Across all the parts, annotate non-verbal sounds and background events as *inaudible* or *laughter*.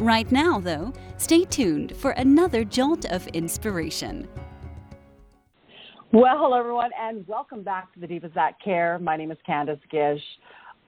Right now, though, stay tuned for another jolt of inspiration. Well, hello, everyone, and welcome back to the Divas That Care. My name is Candace Gish.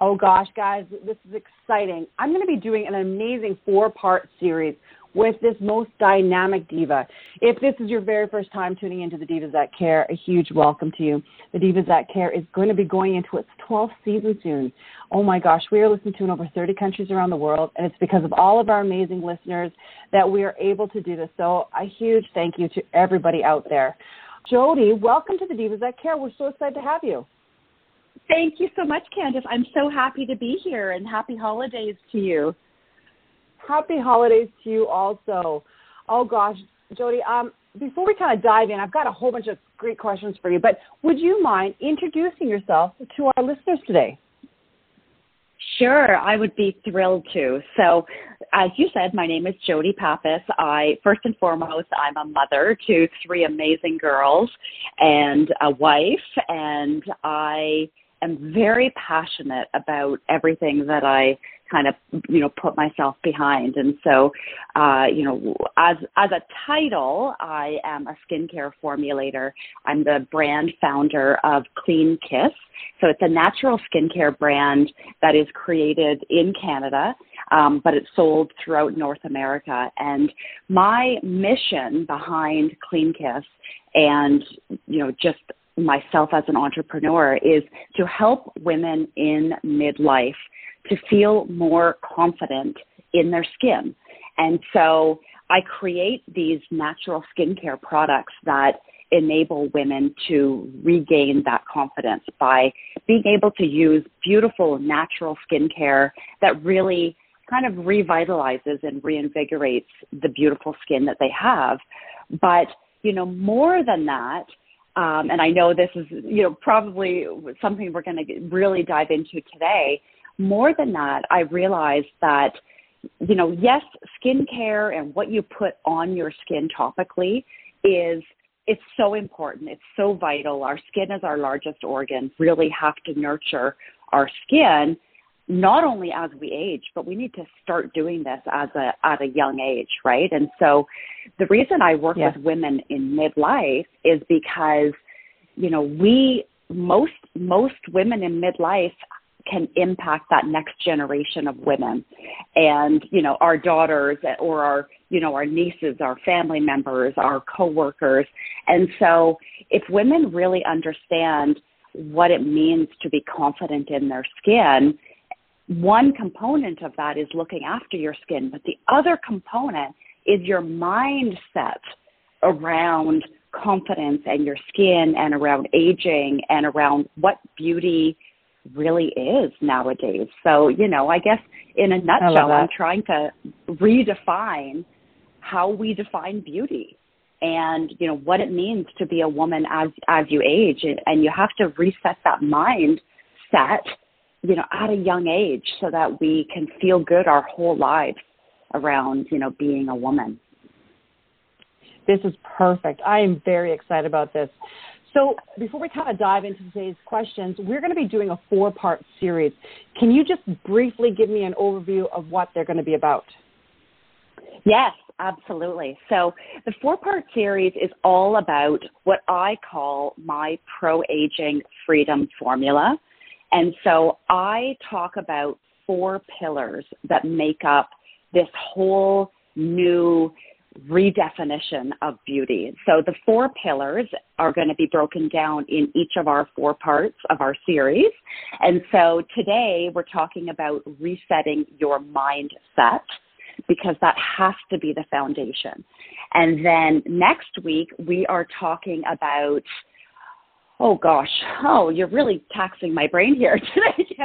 Oh, gosh, guys, this is exciting. I'm going to be doing an amazing four part series with this most dynamic diva. If this is your very first time tuning into the Divas That Care, a huge welcome to you. The Divas That Care is going to be going into its 12th season soon. Oh my gosh, we are listened to in over 30 countries around the world, and it's because of all of our amazing listeners that we are able to do this. So, a huge thank you to everybody out there. Jody, welcome to the Divas That Care. We're so excited to have you. Thank you so much, Candace. I'm so happy to be here, and happy holidays to you happy holidays to you also. Oh gosh, Jody, um, before we kind of dive in, I've got a whole bunch of great questions for you, but would you mind introducing yourself to our listeners today? Sure, I would be thrilled to. So, as you said, my name is Jody Pappas. I first and foremost, I'm a mother to three amazing girls and a wife, and I am very passionate about everything that I kind of you know put myself behind. And so uh you know as as a title i am a skincare formulator. I'm the brand founder of clean kiss. So it's a natural skincare brand that is created in canada um, but it's sold throughout north america. And my mission behind clean kiss and you know just myself as an entrepreneur is to help women in midlife to feel more confident in their skin. And so I create these natural skincare products that enable women to regain that confidence by being able to use beautiful natural skincare that really kind of revitalizes and reinvigorates the beautiful skin that they have. But, you know, more than that, um, and I know this is, you know, probably something we're going to really dive into today, more than that, I realized that, you know, yes, skincare and what you put on your skin topically is it's so important. It's so vital. Our skin is our largest organ. Really have to nurture our skin not only as we age, but we need to start doing this as a at a young age, right? And so the reason I work with women in midlife is because you know, we most most women in midlife can impact that next generation of women. And you know our daughters or our you know our nieces our family members our coworkers. And so if women really understand what it means to be confident in their skin one component of that is looking after your skin but the other component is your mindset around confidence and your skin and around aging and around what beauty really is nowadays. So, you know, I guess in a nutshell, I'm trying to redefine how we define beauty and, you know, what it means to be a woman as, as you age. And, and you have to reset that mind set, you know, at a young age so that we can feel good our whole lives around, you know, being a woman. This is perfect. I am very excited about this. So before we kind of dive into today's questions, we're going to be doing a four-part series. Can you just briefly give me an overview of what they're going to be about? Yes, absolutely. So the four-part series is all about what I call my pro-aging freedom formula. And so I talk about four pillars that make up this whole new redefinition of beauty. So the four pillars are going to be broken down in each of our four parts of our series. And so today we're talking about resetting your mindset because that has to be the foundation. And then next week we are talking about Oh gosh, oh, you're really taxing my brain here *laughs* today.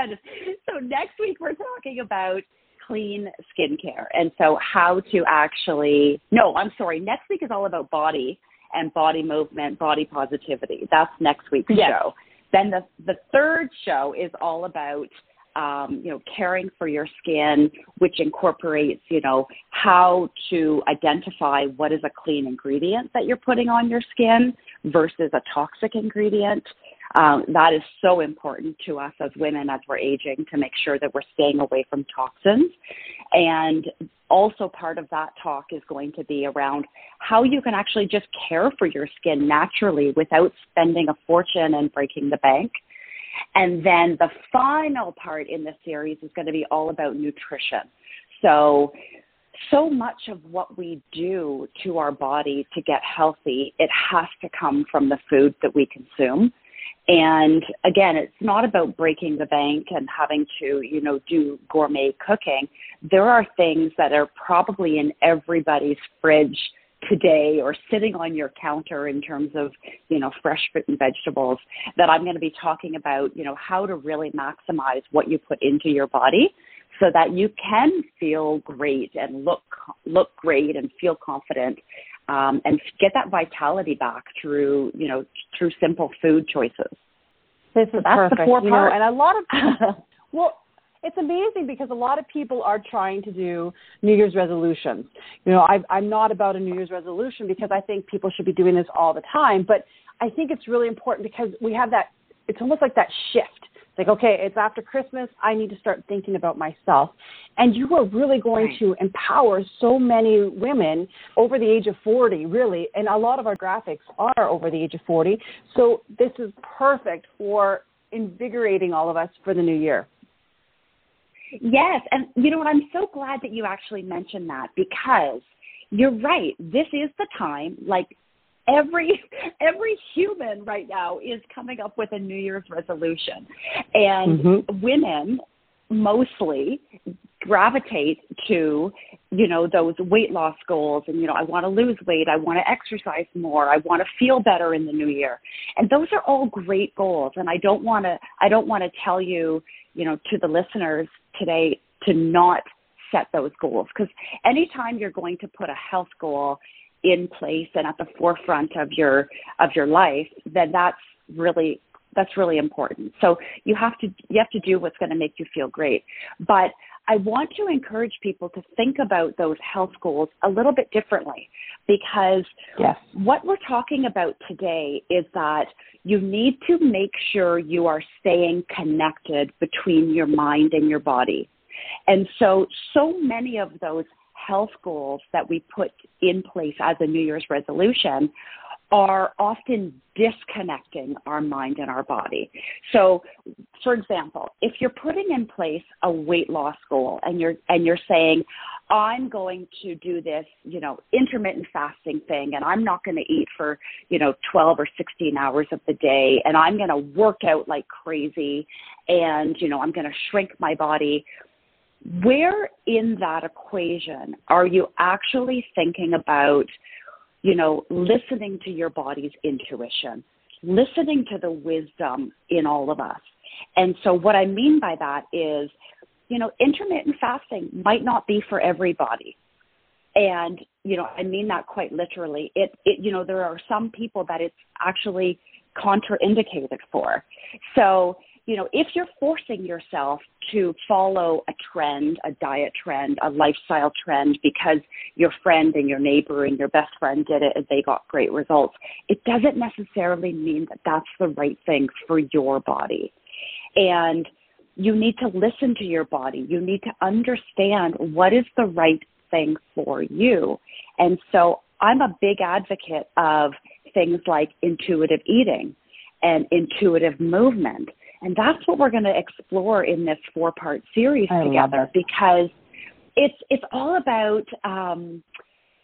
So next week we're talking about clean skincare. And so, how to actually, no, I'm sorry, next week is all about body. and body movement, body positivity. That's next week's yes. show. Then the the third show is all about um, you know, caring for your skin, which incorporates, you know, how to identify what is a clean ingredient that you're putting on your skin versus a toxic ingredient. Um, that is so important to us as women as we're aging to make sure that we're staying away from toxins. And also part of that talk is going to be around how you can actually just care for your skin naturally without spending a fortune and breaking the bank. And then the final part in the series is going to be all about nutrition. So, so much of what we do to our body to get healthy, it has to come from the food that we consume. And again, it's not about breaking the bank and having to, you know, do gourmet cooking. There are things that are probably in everybody's fridge today or sitting on your counter in terms of, you know, fresh fruit and vegetables that I'm going to be talking about, you know, how to really maximize what you put into your body so that you can feel great and look look great and feel confident um, and get that vitality back through you know through simple food choices. This is that's perfect. the four you. Know, and a lot of *laughs* well, it's amazing because a lot of people are trying to do New Year's resolutions. You know, I, I'm not about a New Year's resolution because I think people should be doing this all the time, but I think it's really important because we have that. It's almost like that shift like, okay, it's after Christmas. I need to start thinking about myself. And you are really going right. to empower so many women over the age of 40, really. And a lot of our graphics are over the age of 40. So this is perfect for invigorating all of us for the new year. Yes. And you know what? I'm so glad that you actually mentioned that because you're right. This is the time, like every *laughs* every human right now is coming up with a New Year's resolution, and mm-hmm. women mostly gravitate to you know those weight loss goals and you know I want to lose weight, I want to exercise more, I want to feel better in the new year. And those are all great goals and I don't want to I don't want to tell you, you know, to the listeners today to not set those goals because anytime you're going to put a health goal in place and at the forefront of your of your life, then that's really that's really important. So you have to you have to do what's going to make you feel great. But I want to encourage people to think about those health goals a little bit differently because yes. what we're talking about today is that you need to make sure you are staying connected between your mind and your body. And so so many of those health goals that we put in place as a New Year's resolution are often disconnecting our mind and our body. So, for example, if you're putting in place a weight loss goal and you're and you're saying, I'm going to do this, you know, intermittent fasting thing and I'm not going to eat for, you know, 12 or 16 hours of the day and I'm going to work out like crazy and, you know, I'm going to shrink my body where in that equation are you actually thinking about, you know, listening to your body's intuition, listening to the wisdom in all of us? And so, what I mean by that is, you know, intermittent fasting might not be for everybody. And, you know, I mean that quite literally. It, it you know, there are some people that it's actually contraindicated for. So, you know, if you're forcing yourself to follow a trend, a diet trend, a lifestyle trend because your friend and your neighbor and your best friend did it and they got great results, it doesn't necessarily mean that that's the right thing for your body. And you need to listen to your body. You need to understand what is the right thing for you. And so I'm a big advocate of things like intuitive eating and intuitive movement and that's what we're going to explore in this four part series I together because it's it's all about um,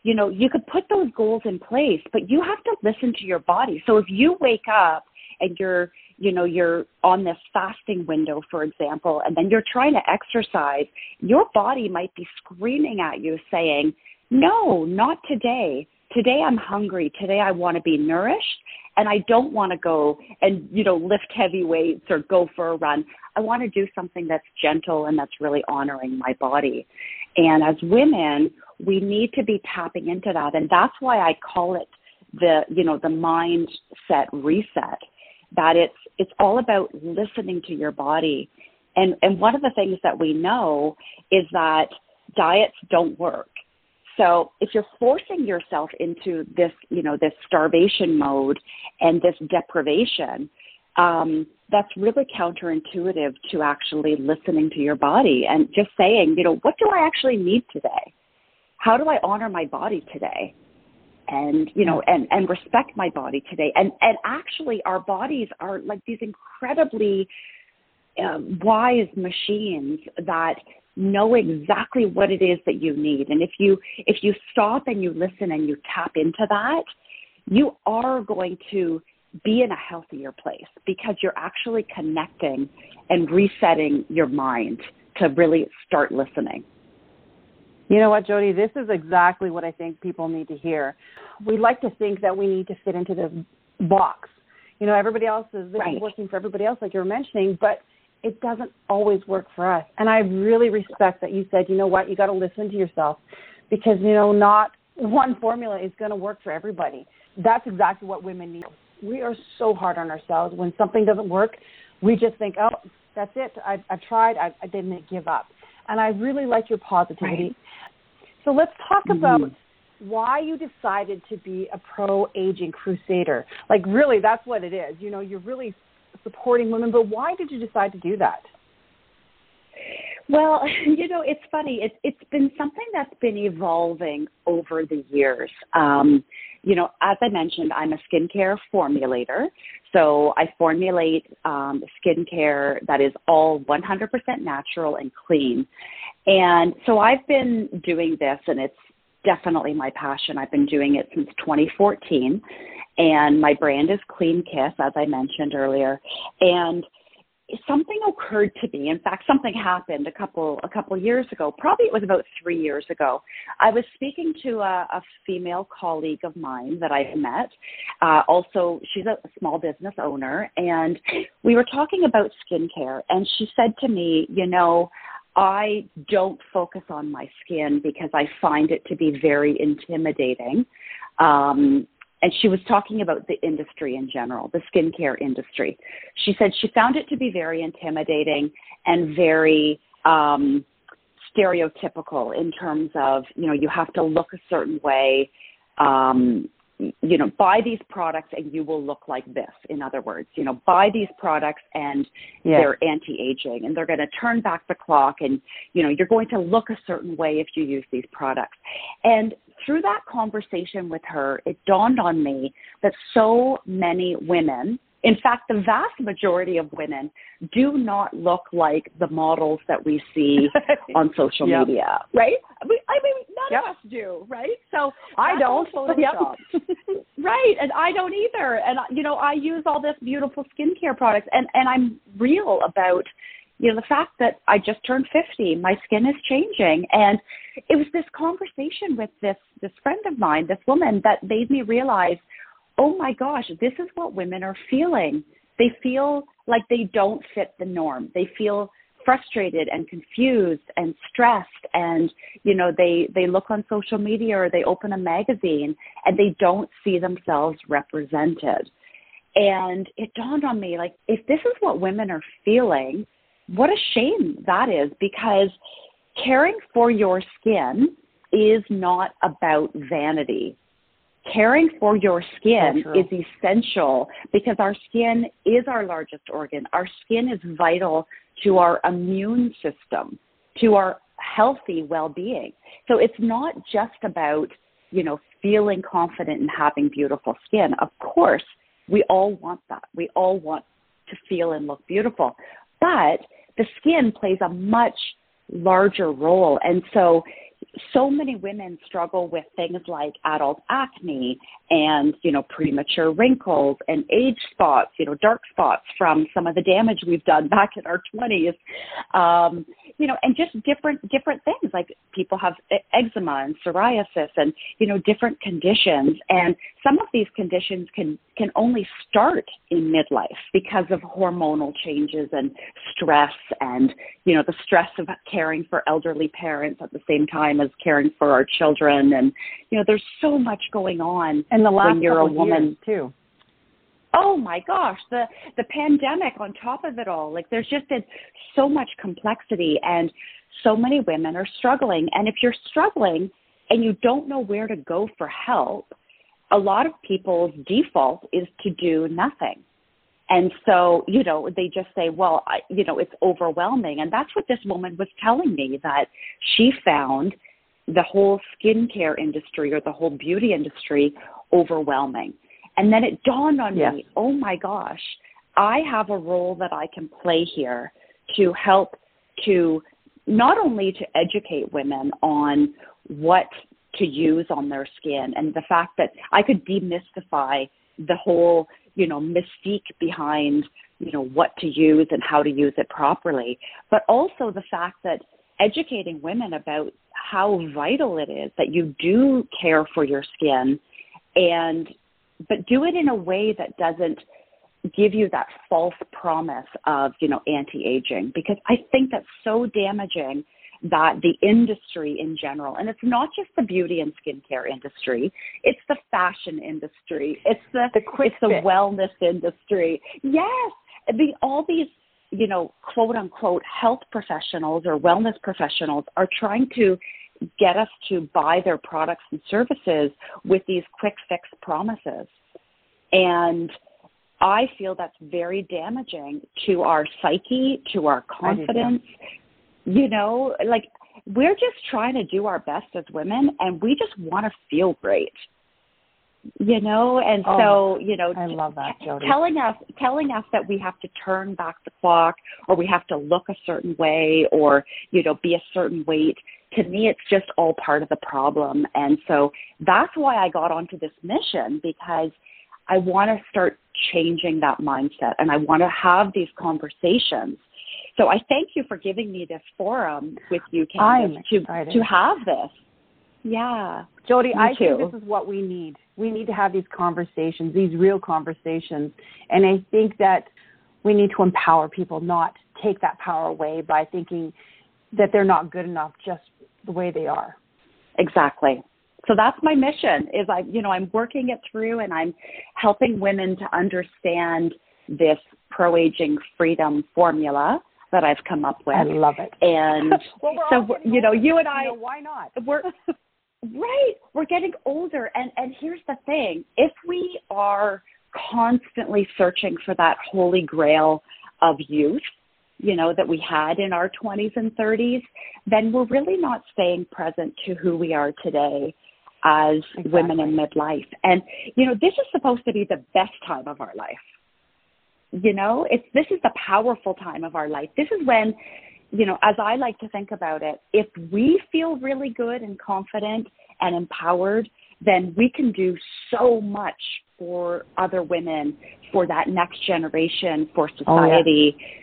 you know, you could put those goals in place, but you have to listen to your body. So if you wake up and you're you know you're on this fasting window for example and then you're trying to exercise your body might be screaming at you saying no not today today i'm hungry today i want to be nourished and I don't want to go and you know lift heavy weights or go for a run. I want to do something that's gentle and that's really honoring my body. And as women, we need to be tapping into that, and that's why I call it the you know the mindset reset that it's it's all about listening to your body and and one of the things that we know is that diets don't work so if you're forcing yourself into this you know this starvation mode and this deprivation um, that's really counterintuitive to actually listening to your body and just saying you know what do i actually need today? How do i honor my body today? And you know and and respect my body today. And and actually our bodies are like these incredibly uh, wise machines that know exactly what it is that you need and if you if you stop and you listen and you tap into that you are going to be in a healthier place because you're actually connecting and resetting your mind to really start listening you know what, Jody? This is exactly what I think people need to hear. We like to think that we need to fit into the box. You know, everybody else is right. working for everybody else, like you were mentioning, but it doesn't always work for us. And I really respect that you said, you know what, you got to listen to yourself because you know not one formula is going to work for everybody. That's exactly what women need. We are so hard on ourselves when something doesn't work. We just think, oh, that's it. I, I tried. I, I didn't give up. And I really like your positivity. Right. So let's talk mm-hmm. about why you decided to be a pro aging crusader. Like, really, that's what it is. You know, you're really supporting women, but why did you decide to do that? Well, *laughs* you know, it's funny. It, it's been something that's been evolving over the years. Um, you know, as I mentioned, I'm a skincare formulator. So I formulate um, skincare that is all 100% natural and clean. And so I've been doing this, and it's definitely my passion. I've been doing it since 2014. And my brand is Clean Kiss, as I mentioned earlier. And something occurred to me. In fact, something happened a couple a couple years ago. Probably it was about three years ago. I was speaking to a, a female colleague of mine that I met. Uh, also, she's a small business owner, and we were talking about skincare. And she said to me, "You know." I don't focus on my skin because I find it to be very intimidating. Um, and she was talking about the industry in general, the skincare industry. She said she found it to be very intimidating and very um, stereotypical in terms of, you know, you have to look a certain way. Um, you know, buy these products and you will look like this. In other words, you know, buy these products and yes. they're anti-aging and they're going to turn back the clock and, you know, you're going to look a certain way if you use these products. And through that conversation with her, it dawned on me that so many women in fact, the vast majority of women do not look like the models that we see *laughs* on social yep. media, right? I mean, I mean none yep. of us do, right? So I don't. Yep. *laughs* right, and I don't either. And you know, I use all this beautiful skincare products, and and I'm real about you know the fact that I just turned 50, my skin is changing, and it was this conversation with this this friend of mine, this woman, that made me realize oh my gosh, this is what women are feeling. They feel like they don't fit the norm. They feel frustrated and confused and stressed and you know they they look on social media or they open a magazine and they don't see themselves represented and it dawned on me like if this is what women are feeling what a shame that is because caring for your skin is not about vanity caring for your skin is essential because our skin is our largest organ. Our skin is vital to our immune system, to our healthy well-being. So it's not just about, you know, feeling confident and having beautiful skin. Of course, we all want that. We all want to feel and look beautiful. But the skin plays a much larger role. And so so many women struggle with things like adult acne and you know premature wrinkles and age spots you know dark spots from some of the damage we've done back in our 20s um, you know, and just different different things. Like people have eczema and psoriasis and you know different conditions, and some of these conditions can can only start in midlife because of hormonal changes and stress and you know the stress of caring for elderly parents at the same time as caring for our children. And you know there's so much going on and the last when you're a woman. too oh my gosh, the the pandemic on top of it all. Like there's just been so much complexity and so many women are struggling. And if you're struggling and you don't know where to go for help, a lot of people's default is to do nothing. And so, you know, they just say, well, I, you know, it's overwhelming. And that's what this woman was telling me that she found the whole skincare industry or the whole beauty industry overwhelming. And then it dawned on yes. me, oh my gosh, I have a role that I can play here to help to not only to educate women on what to use on their skin and the fact that I could demystify the whole, you know, mystique behind, you know, what to use and how to use it properly, but also the fact that educating women about how vital it is that you do care for your skin and but do it in a way that doesn't give you that false promise of, you know, anti-aging because I think that's so damaging that the industry in general, and it's not just the beauty and skincare industry, it's the fashion industry, it's the, the quick it's the wellness industry. Yes, the all these you know quote unquote health professionals or wellness professionals are trying to get us to buy their products and services with these quick fix promises. And I feel that's very damaging to our psyche, to our confidence. You know, like we're just trying to do our best as women and we just want to feel great. You know, and oh, so, you know, I love that, Jody. telling us telling us that we have to turn back the clock or we have to look a certain way or, you know, be a certain weight to me, it's just all part of the problem. And so that's why I got onto this mission because I want to start changing that mindset and I want to have these conversations. So I thank you for giving me this forum with you, Candace, to, to have this. Yeah. Jody, me I too. think this is what we need. We need to have these conversations, these real conversations. And I think that we need to empower people, not take that power away by thinking that they're not good enough just the way they are. Exactly. So that's my mission is I you know I'm working it through and I'm helping women to understand this pro aging freedom formula that I've come up with. I love it. And *laughs* well, so you know you and I you know, why not? *laughs* We're right. We're getting older and and here's the thing. If we are constantly searching for that holy grail of youth, you know, that we had in our 20s and 30s, then we're really not staying present to who we are today as exactly. women in midlife. And, you know, this is supposed to be the best time of our life. You know, it's this is the powerful time of our life. This is when, you know, as I like to think about it, if we feel really good and confident and empowered, then we can do so much for other women, for that next generation, for society. Oh, yeah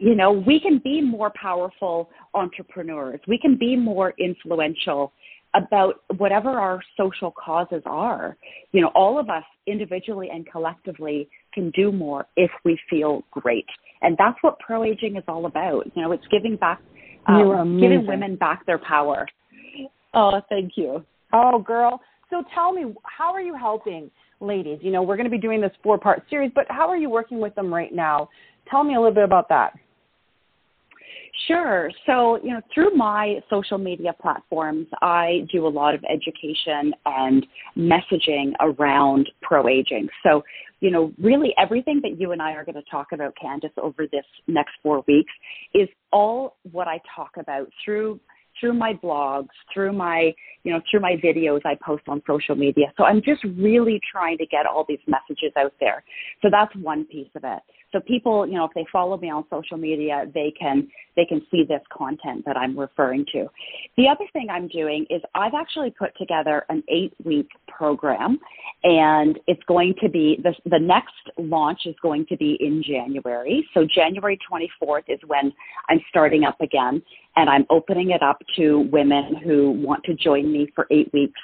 you know, we can be more powerful entrepreneurs. We can be more influential about whatever our social causes are. You know, all of us individually and collectively can do more if we feel great. And that's what pro aging is all about. You know, it's giving back, um, giving women back their power. Oh, thank you. Oh, girl. So tell me, how are you helping ladies? You know, we're going to be doing this four part series, but how are you working with them right now? Tell me a little bit about that. Sure. So, you know, through my social media platforms, I do a lot of education and messaging around pro aging. So, you know, really everything that you and I are going to talk about, Candace, over this next four weeks is all what I talk about through through my blogs, through my, you know, through my videos I post on social media. So I'm just really trying to get all these messages out there. So that's one piece of it. So people, you know, if they follow me on social media, they can they can see this content that I'm referring to. The other thing I'm doing is I've actually put together an 8-week program and it's going to be the the next launch is going to be in January. So January 24th is when I'm starting up again and I'm opening it up to women who want to join me for eight weeks.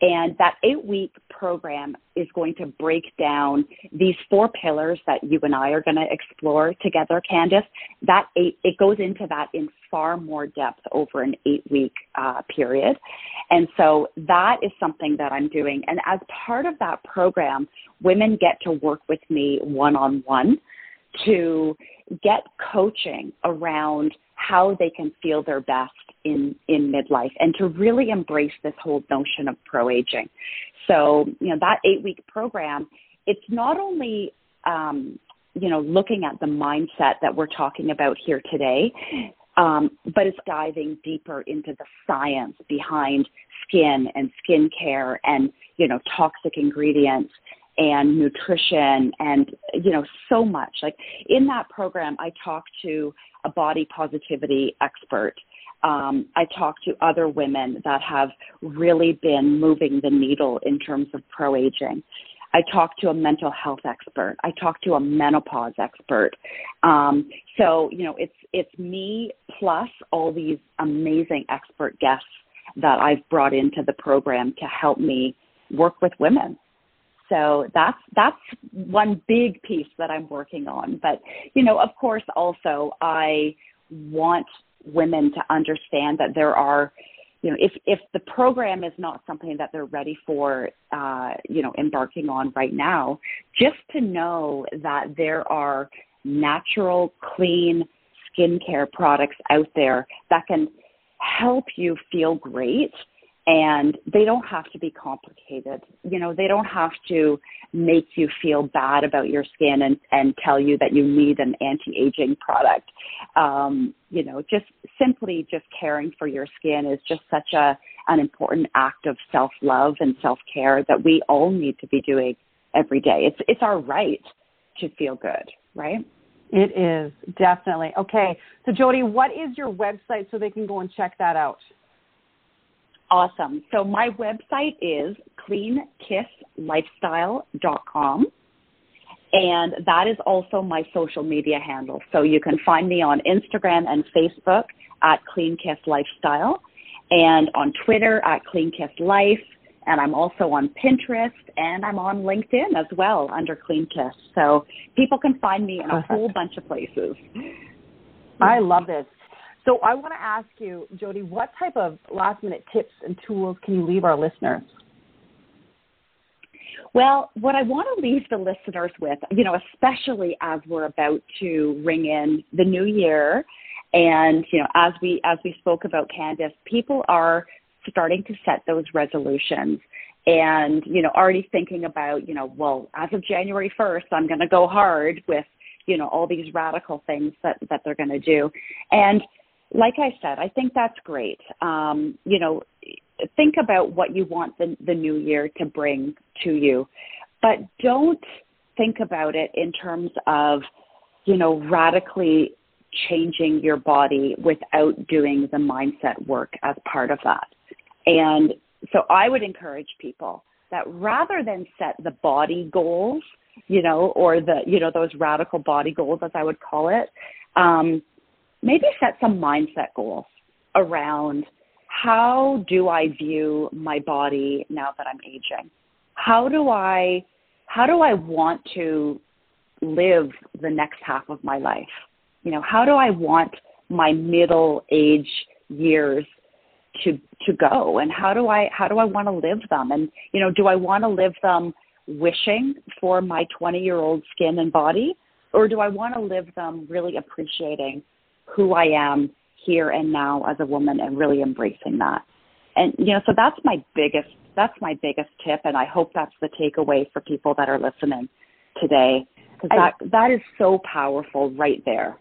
And that eight week program is going to break down these four pillars that you and I are going to explore together, Candace. That eight, it goes into that in far more depth over an eight week uh, period. And so that is something that I'm doing. And as part of that program, women get to work with me one on one to get coaching around how they can feel their best in, in midlife and to really embrace this whole notion of pro aging. So, you know, that eight week program, it's not only, um, you know, looking at the mindset that we're talking about here today, um, but it's diving deeper into the science behind skin and skincare and, you know, toxic ingredients and nutrition and you know so much like in that program i talk to a body positivity expert um, i talk to other women that have really been moving the needle in terms of pro aging I talk to a mental health expert. I talk to a menopause expert. Um, so you know, it's it's me plus all these amazing expert guests that I've brought into the program to help me work with women so that's that's one big piece that I'm working on. But you know, of course, also I want women to understand that there are you know if if the program is not something that they're ready for uh, you know embarking on right now just to know that there are natural clean skincare products out there that can help you feel great and they don't have to be complicated. You know, they don't have to make you feel bad about your skin and, and tell you that you need an anti-aging product. Um, you know, just simply just caring for your skin is just such a an important act of self-love and self-care that we all need to be doing every day. It's it's our right to feel good, right? It is definitely okay. So, Jody, what is your website so they can go and check that out? Awesome. So my website is cleankisslifestyle.com. And that is also my social media handle. So you can find me on Instagram and Facebook at Clean Kiss Lifestyle and on Twitter at Clean Kiss Life. And I'm also on Pinterest and I'm on LinkedIn as well under Clean Kiss. So people can find me in a whole bunch of places. I love this. So I want to ask you, Jody, what type of last minute tips and tools can you leave our listeners? Well, what I want to leave the listeners with, you know, especially as we're about to ring in the new year, and you know, as we as we spoke about Candace, people are starting to set those resolutions and you know already thinking about you know well as of january 1st i'm going to go hard with you know all these radical things that that they're going to do and like I said, I think that's great. Um, you know, think about what you want the, the new year to bring to you, but don't think about it in terms of, you know, radically changing your body without doing the mindset work as part of that. And so I would encourage people that rather than set the body goals, you know, or the, you know, those radical body goals, as I would call it, um, maybe set some mindset goals around how do I view my body now that I'm aging? How do I how do I want to live the next half of my life? You know, how do I want my middle age years to to go and how do I how do I want to live them? And you know, do I want to live them wishing for my 20 year old skin and body or do I want to live them really appreciating who I am here and now as a woman and really embracing that. And you know, so that's my biggest that's my biggest tip and I hope that's the takeaway for people that are listening today because that that is so powerful right there.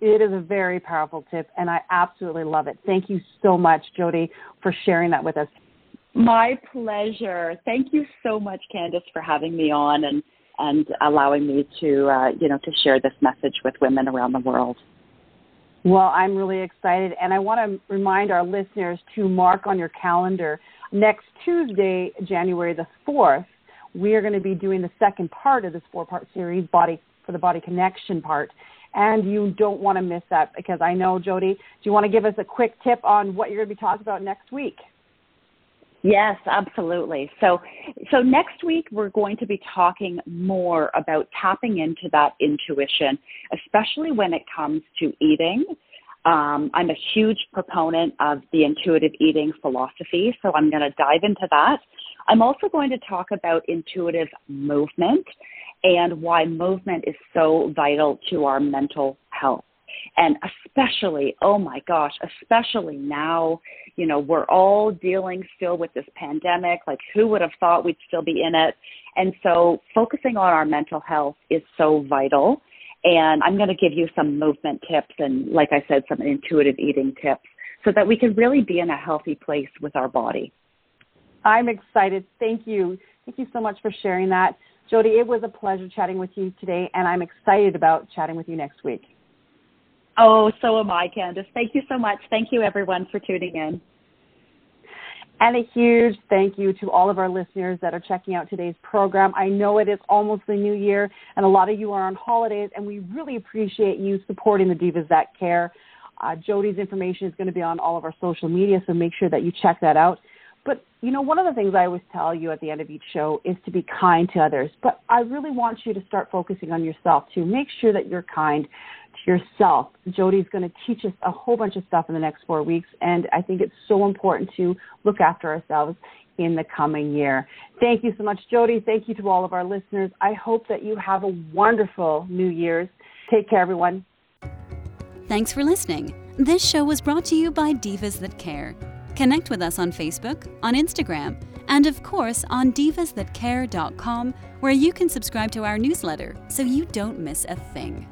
It is a very powerful tip and I absolutely love it. Thank you so much Jody for sharing that with us. My pleasure. Thank you so much Candace for having me on and and allowing me to uh, you know to share this message with women around the world. Well, I'm really excited, and I want to remind our listeners to mark on your calendar next Tuesday, January the 4th, we are going to be doing the second part of this four part series, Body for the Body Connection part. and you don't want to miss that because I know, Jody, do you want to give us a quick tip on what you're going to be talking about next week? Yes, absolutely. So, so next week we're going to be talking more about tapping into that intuition, especially when it comes to eating. Um, I'm a huge proponent of the intuitive eating philosophy, so I'm going to dive into that. I'm also going to talk about intuitive movement and why movement is so vital to our mental health. And especially, oh my gosh, especially now, you know, we're all dealing still with this pandemic. Like, who would have thought we'd still be in it? And so, focusing on our mental health is so vital. And I'm going to give you some movement tips and, like I said, some intuitive eating tips so that we can really be in a healthy place with our body. I'm excited. Thank you. Thank you so much for sharing that. Jody, it was a pleasure chatting with you today, and I'm excited about chatting with you next week. Oh, so am I, Candace. Thank you so much. Thank you, everyone, for tuning in. And a huge thank you to all of our listeners that are checking out today's program. I know it is almost the new year, and a lot of you are on holidays, and we really appreciate you supporting the Divas That Care. Uh, Jody's information is going to be on all of our social media, so make sure that you check that out. But, you know, one of the things I always tell you at the end of each show is to be kind to others. But I really want you to start focusing on yourself too. Make sure that you're kind yourself. Jody's going to teach us a whole bunch of stuff in the next four weeks, and I think it's so important to look after ourselves in the coming year. Thank you so much, Jody. Thank you to all of our listeners. I hope that you have a wonderful New Year's. Take care, everyone. Thanks for listening. This show was brought to you by Divas That Care. Connect with us on Facebook, on Instagram, and of course on divasthatcare.com, where you can subscribe to our newsletter so you don't miss a thing.